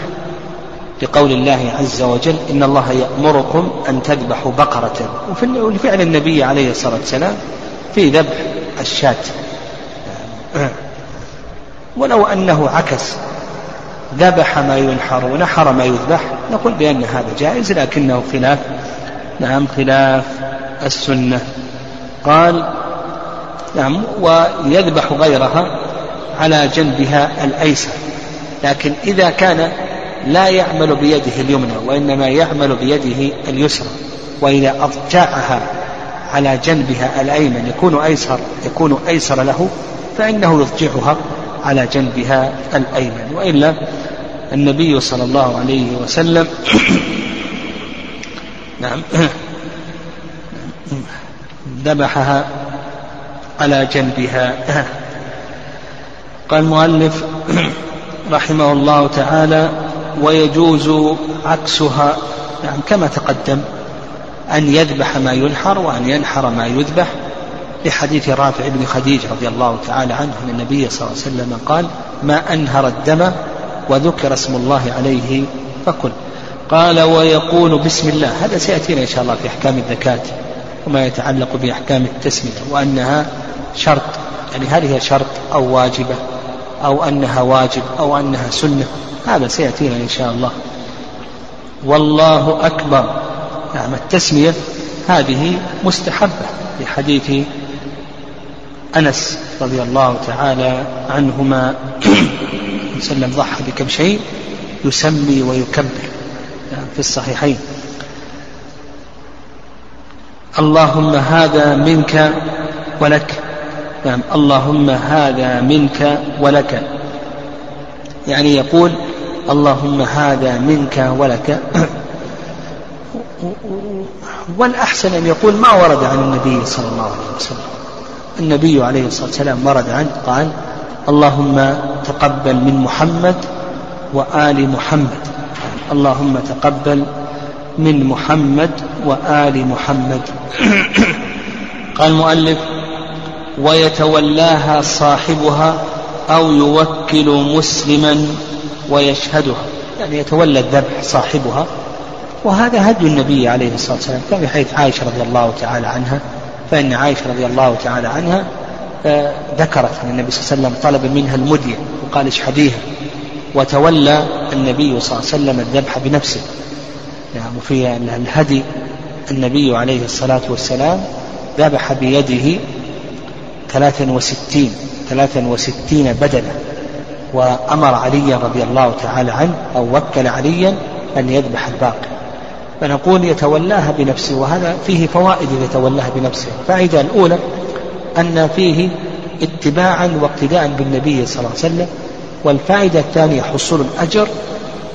لقول الله عز وجل إن الله يأمركم أن تذبحوا بقرة. وفي فعل النبي عليه الصلاة والسلام في ذبح الشاة. ولو أنه عكس ذبح ما ينحر ونحر ما يذبح نقول بأن هذا جائز لكنه خلاف. نعم خلاف السنة. قال نعم ويذبح غيرها على جنبها الأيسر. لكن إذا كان لا يعمل بيده اليمنى وإنما يعمل بيده اليسرى. وإذا أضجعها على جنبها الأيمن يكون أيسر يكون أيسر له فإنه يضجعها على جنبها الأيمن. وإلا النبي صلى الله عليه وسلم نعم ذبحها على جنبها. قال المؤلف رحمه الله تعالى ويجوز عكسها نعم كما تقدم أن يذبح ما ينحر وأن ينحر ما يذبح. لحديث رافع بن خديج رضي الله تعالى عنه أن النبي صلى الله عليه وسلم قال ما أنهر الدم وذكر اسم الله عليه فكل قال ويقول بسم الله هذا سيأتينا إن شاء الله في أحكام الزكاة وما يتعلق بأحكام التسمية وأنها شرط يعني هل هي شرط أو واجبة أو أنها واجب أو أنها سنة. هذا سيأتينا إن شاء الله. والله أكبر. نعم التسمية هذه مستحبة في حديث أنس رضي الله تعالى عنهما. وسلم ضحى بكم شيء يسمي ويكبر. نعم في الصحيحين. اللهم هذا منك ولك. نعم اللهم هذا منك ولك. يعني يقول اللهم هذا منك ولك. والأحسن أن يقول ما ورد عن النبي صلى الله عليه وسلم. النبي عليه الصلاة والسلام ورد عنه قال اللهم تقبل من محمد وآل محمد. اللهم تقبل من محمد وآل محمد. قال المؤلف ويتولاها صاحبها أو يوكل مسلما ويشهدها. يعني يتولى الذبح صاحبها. وهذا هدي النبي عليه الصلاة والسلام. كما في حديث عائشة رضي الله تعالى عنها. فإن عائشة رضي الله تعالى عنها آه، ذكرت أن النبي صلى الله عليه وسلم طلب منها المدية. وقال اشهديها. وتولى النبي صلى الله عليه وسلم الذبح بنفسه. يعني وفي الهدي النبي عليه الصلاة والسلام ذبح بيده ثلاثا وستين ثلاثا وستين بدنة وأمر عليا رضي الله تعالى عنه أو وكل عليا أن يذبح الباقي. فنقول يتولاها بنفسه وهذا فيه فوائد إذا تولاها بنفسه. الفائدة الأولى أن فيه اتباعا واقتداء بالنبي صلى الله عليه وسلم. والفائدة الثانية حصول الأجر.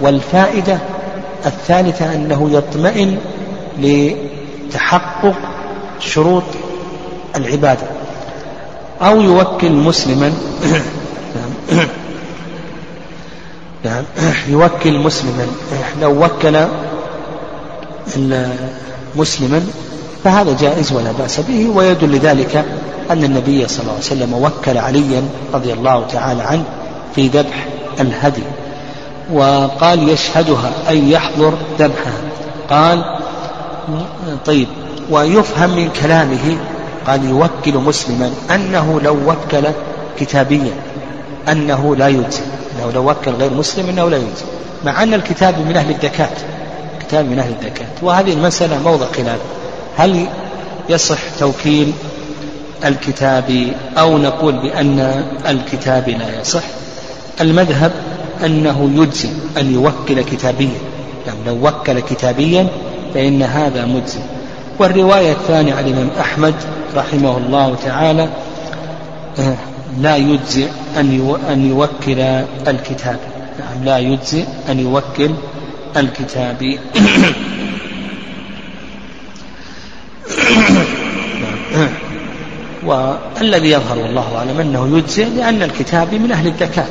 والفائدة الثالثة أنه يطمئن لتحقق شروط العبادة. أو يوكل مسلما. نعم. يوكل مسلما. لو وكل مسلما فهذا جائز ولا بأس به ويدل لذلك أن النبي صلى الله عليه وسلم وكل عليا رضي الله تعالى عنه في ذبح الهدي. وقال يشهدها أي يحضر ذبحها. قال طيب ويفهم من كلامه قال يوكل مسلما أنه لو وكل كتابيا أنه لا يجزي. أنه لو وكل غير مسلم أنه لا يجزي. مع أن الكتاب من أهل الدكات كتاب من أهل الدكات وهذه المسألة موضع خلاف هل يصح توكيل الكتاب أو نقول بأن الكتاب لا يصح؟ المذهب أنه يجزي أن يوكل كتابيا. يعني لو وكل كتابيا فإن هذا مجزي. والرواية الثانية عن الإمام أحمد رحمه الله تعالى آه، لا يجزي أن يوكل الكتاب. نعم لا يجزي أن يوكل الكتاب. والذي يظهر والله أعلم أنه يجزي لأن الكتاب من أهل الزكاة.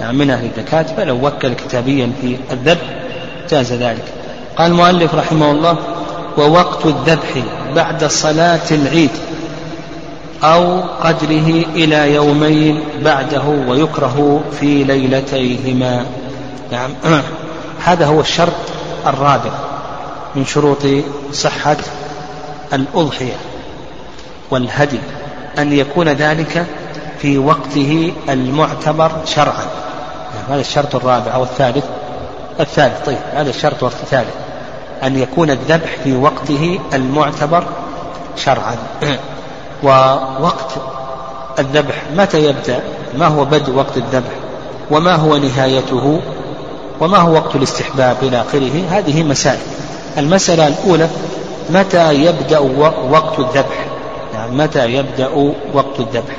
يعني من أهل الزكاة فلو وكل كتابيا في الذبح جاز ذلك. قال المؤلف رحمه الله ووقت الذبح بعد صلاة العيد أو قدره إلى يومين بعده ويكره في ليلتيهما. نعم. هذا هو الشرط الرابع من شروط صحة الأضحية والهدي أن يكون ذلك في وقته المعتبر شرعا. نعم هذا الشرط الرابع أو الثالث. الثالث طيب هذا الشرط الثالث أن يكون الذبح في وقته المعتبر شرعا. ووقت الذبح متى يبدأ؟ ما هو بدء وقت الذبح؟ وما هو نهايته؟ وما هو وقت الاستحباب إلى آخره؟ هذه مسائل. المسألة الأولى متى يبدأ وقت الذبح؟ يعني متى يبدأ وقت الذبح؟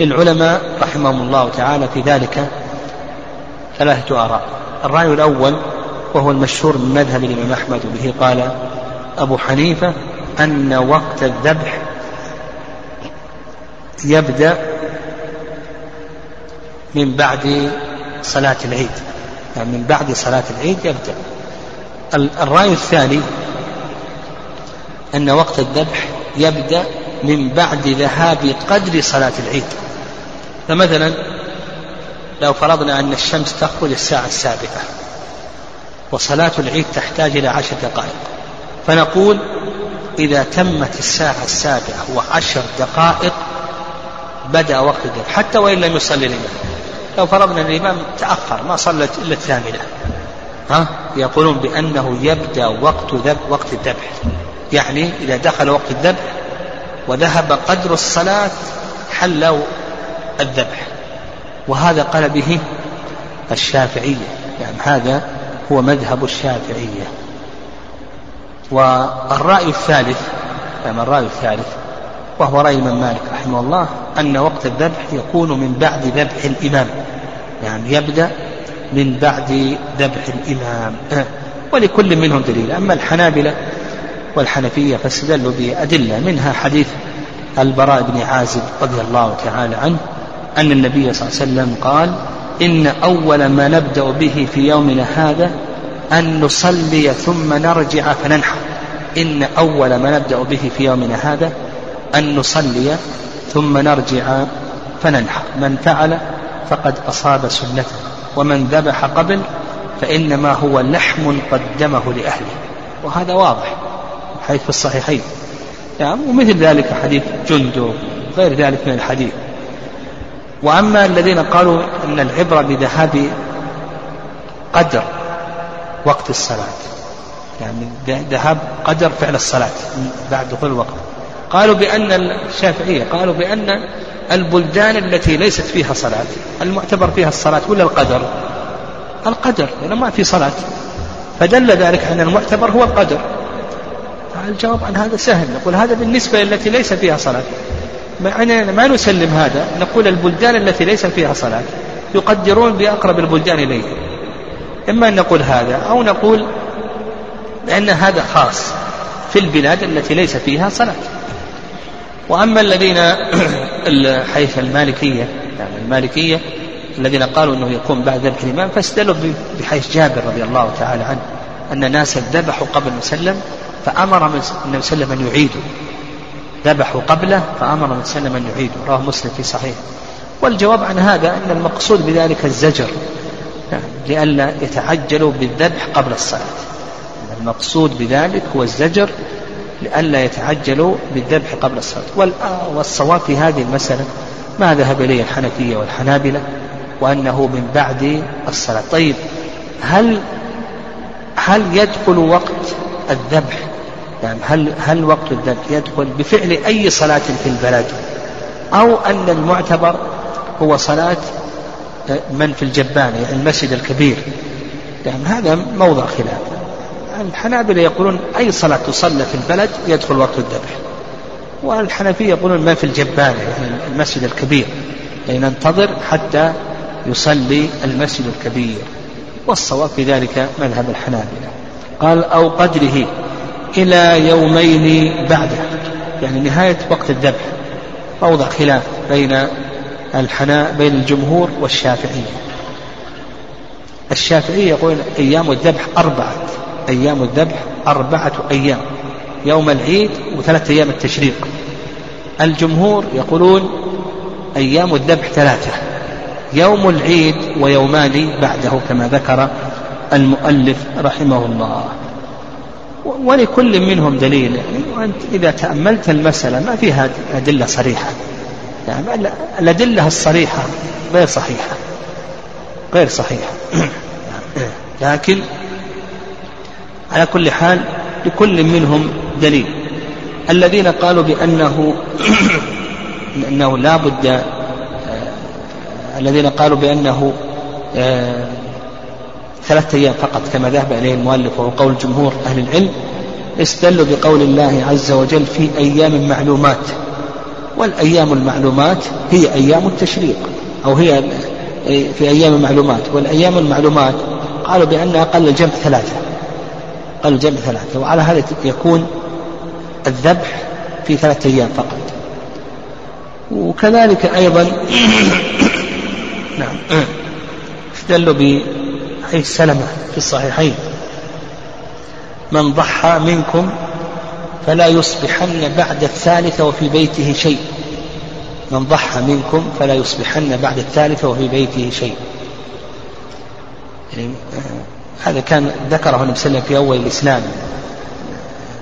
للعلماء رحمهم الله تعالى في ذلك ثلاثة آراء. الرأي الأول وهو المشهور من مذهب الإمام أحمد وبه قال أبو حنيفة أن وقت الذبح يبدأ من بعد صلاة العيد. يعني من بعد صلاة العيد يبدأ. الرأي الثاني أن وقت الذبح يبدأ من بعد ذهاب قدر صلاة العيد. فمثلا لو فرضنا أن الشمس تخرج الساعة السابعة وصلاة العيد تحتاج إلى عشر دقائق. فنقول إذا تمت الساعة السابعة وعشر دقائق بدأ وقت الذبح حتى وإن لم يصلي الإمام. لو فرضنا أن الإمام تأخر ما صلت إلا الثامنة. ها؟ يقولون بأنه يبدأ وقت ذب وقت الذبح. يعني إذا دخل وقت الذبح وذهب قدر الصلاة حل الذبح. وهذا قال به الشافعية يعني هذا هو مذهب الشافعية. والرأي الثالث يعني الرأي الثالث وهو رأي من مالك رحمه الله أن وقت الذبح يكون من بعد ذبح الإمام. يعني يبدأ من بعد ذبح الإمام. ولكل منهم دليل. أما الحنابلة والحنفية فاستدلوا بأدلة. منها حديث البراء بن عازب رضي الله تعالى عنه أن النبي صلى الله عليه وسلم قال إن أول ما نبدأ به في يومنا هذا أن نصلي ثم نرجع فننحر. إن أول ما نبدأ به في يومنا هذا أن نصلي ثم نرجع فننحر. من فعل فقد أصاب سنته ومن ذبح قبل فإنما هو لحم قدمه لأهله. وهذا واضح حيث في الصحيحين. نعم ومثل ذلك حديث جندب غير ذلك من الحديث. وأما الذين قالوا أن العبرة بذهاب قدر وقت الصلاة. يعني ذهاب قدر فعل الصلاة بعد دخول الوقت. قالوا بأن الشافعية قالوا بأن البلدان التي ليست فيها صلاة المعتبر فيها الصلاة ولا القدر؟ القدر لأنه ما في صلاة. فدل ذلك أن المعتبر هو القدر. الجواب عن هذا سهل. نقول هذا بالنسبة التي ليس فيها صلاة. ما نسلم هذا. نقول البلدان التي ليس فيها صلاة يقدرون بأقرب البلدان إليه إما أن نقول هذا أو نقول لأن هذا خاص في البلاد التي ليس فيها صلاة. وأما الذين حيث المالكية يعني المالكية الذين قالوا أنه يكون بعد ذبح الإمام فاستدلوا بحيث جابر رضي الله تعالى عنه أن ناسا ذبحوا قبل وسلم فأمر النبي صلى الله عليه وسلم أن يعيدوا. ذبحوا قبله فأمر النبي صلى الله عليه وسلم أن يعيدوا رواه مسلم في صحيح. والجواب عن هذا أن المقصود بذلك الزجر لئلا يتعجلوا بالذبح قبل الصلاة. المقصود بذلك هو الزجر لئلا يتعجلوا بالذبح قبل الصلاة. والصواب في هذه المسألة ما ذهب إليه الحنفية والحنابلة وأنه من بعد الصلاة. طيب هل هل يدخل وقت الذبح يعني هل هل وقت الذبح يدخل بفعل أي صلاة في البلد؟ أو أن المعتبر هو صلاة من في الجبانة يعني المسجد الكبير. يعني هذا موضع خلاف. الحنابلة يقولون أي صلاة تصلى في البلد يدخل وقت الذبح. والحنفية يقولون ما في الجبانة يعني المسجد الكبير. يعني ننتظر حتى يصلي المسجد الكبير. والصواب في ذلك مذهب الحنابلة. قال أو قدره. إلى يومين بعده. يعني نهاية وقت الذبح. موضع خلاف بين الحنا بين الجمهور والشافعية. الشافعية يقول أيام الذبح أربعة. أيام الذبح أربعة أيام. يوم العيد وثلاثة أيام التشريق. الجمهور يقولون أيام الذبح ثلاثة. يوم العيد ويومان بعده كما ذكر المؤلف رحمه الله. ولكل منهم دليل. يعني وأنت إذا تأملت المسألة ما فيها أدلة صريحة. يعني الأدلة الصريحة غير صحيحة. غير صحيحة. لكن على كل حال لكل منهم دليل. الذين قالوا بأنه أنه لا بد آه، الذين قالوا بأنه آه، ثلاثة أيام فقط كما ذهب إليه المؤلف وهو قول جمهور أهل العلم استدلوا بقول الله عز وجل في أيام معلومات. والأيام المعلومات هي أيام التشريق أو هي في أيام المعلومات والأيام المعلومات قالوا بأن أقل الجمع ثلاثة أقل الجمع ثلاثة وعلى هذا يكون الذبح في ثلاثة أيام فقط. وكذلك أيضا نعم. استدلوا بحديث سلمة في الصحيحين. من ضحى منكم فلا يصبحن بعد الثالثة وفي بيته شيء. من ضحى منكم فلا يصبحن بعد الثالثة وفي بيته شيء. يعني آه، هذا كان ذكره النبي صلى الله عليه وسلم في أول الإسلام.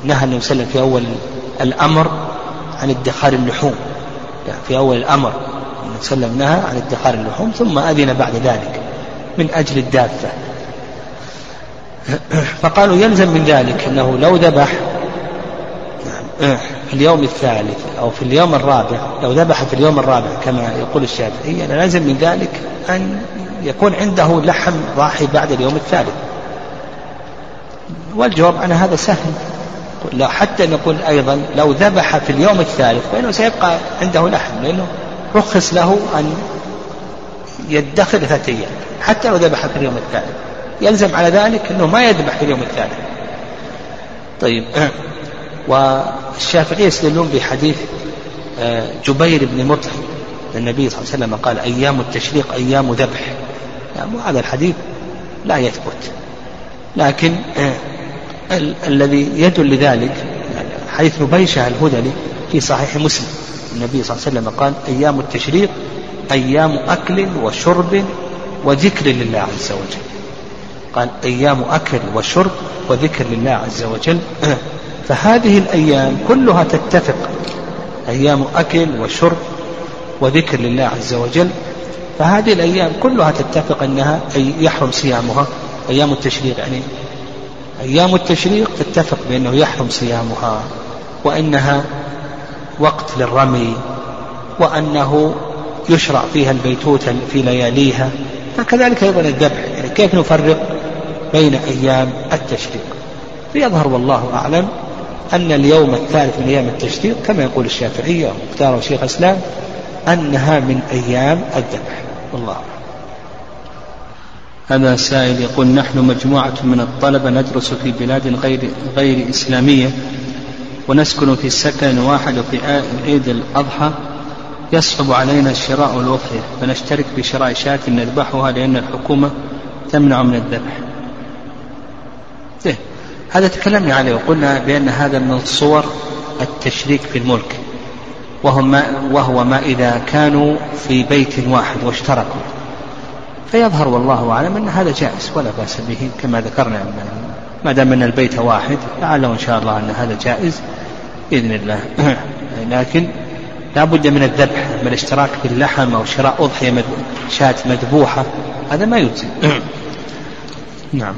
نهى النبي صلى الله عليه وسلم في أول الأمر عن ادخار اللحوم. يعني في أول الأمر النبي صلى الله عليه وسلم نهى عن ادخار اللحوم ثم أذن بعد ذلك. من أجل الدافة فقالوا يلزم من ذلك أنه لو ذبح في اليوم الثالث أو في اليوم الرابع لو ذبح في اليوم الرابع كما يقول الشافعي لازم من ذلك أن يكون عنده لحم ضاحي بعد اليوم الثالث. والجواب عن هذا سهل. لا حتى نقول أيضا لو ذبح في اليوم الثالث فإنه سيبقى عنده لحم لأنه رخص له أن يدخر أيام حتى لو ذبح في اليوم الثالث. يلزم على ذلك أنه ما يذبح في اليوم الثالث. طيب والشافعية يستدلون بحديث آه، جبير بن مطعم النبي صلى الله عليه وسلم قال أيام التشريق أيام ذبح. يعني هذا الحديث لا يثبت. لكن آه، ال- الذي يدل لذلك يعني حديث نبيشة الهذلي في صحيح مسلم النبي صلى الله عليه وسلم قال أيام التشريق أيام أكل وشرب وذكر لله عز وجل. قال أيام أكل وشرب وذكر لله عز وجل. فهذه الأيام كلها تتفق. أيام أكل وشرب وذكر لله عز وجل. فهذه الأيام كلها تتفق أنها أي يحرم صيامها. أيام التشريق يعني أيام التشريق تتفق بأنه يحرم صيامها. وأنها وقت للرمي. وأنه يشرع فيها البيتوت في لياليها فكذلك أيضا الذبح يعني كيف نفرق بين أيام التشريق؟ فيظهر والله أعلم أن اليوم الثالث من أيام التشريق كما يقول الشافعية واختاره شيخ الإسلام أنها من أيام الذبح والله هذا سائل يقول نحن مجموعة من الطلبة ندرس في بلاد غير غير إسلامية ونسكن في سكن واحد وفي عيد الأضحى يصعب علينا شراء الأضحية فنشترك بشراء شاة نذبحها لأن الحكومة تمنع من الذبح. إيه؟ هذا تكلمنا عليه وقلنا بأن هذا من صور التشريك في الملك وهو ما, وهو ما إذا كانوا في بيت واحد واشتركوا فيظهر والله أعلم أن هذا جائز ولا بأس به كما ذكرنا ما دام أن البيت واحد لعله إن شاء الله أن هذا جائز بإذن الله لكن لا بد من الذبح من الاشتراك في اللحم أو شراء أضحية شاة مذبوحة هذا ما يجزي. نعم.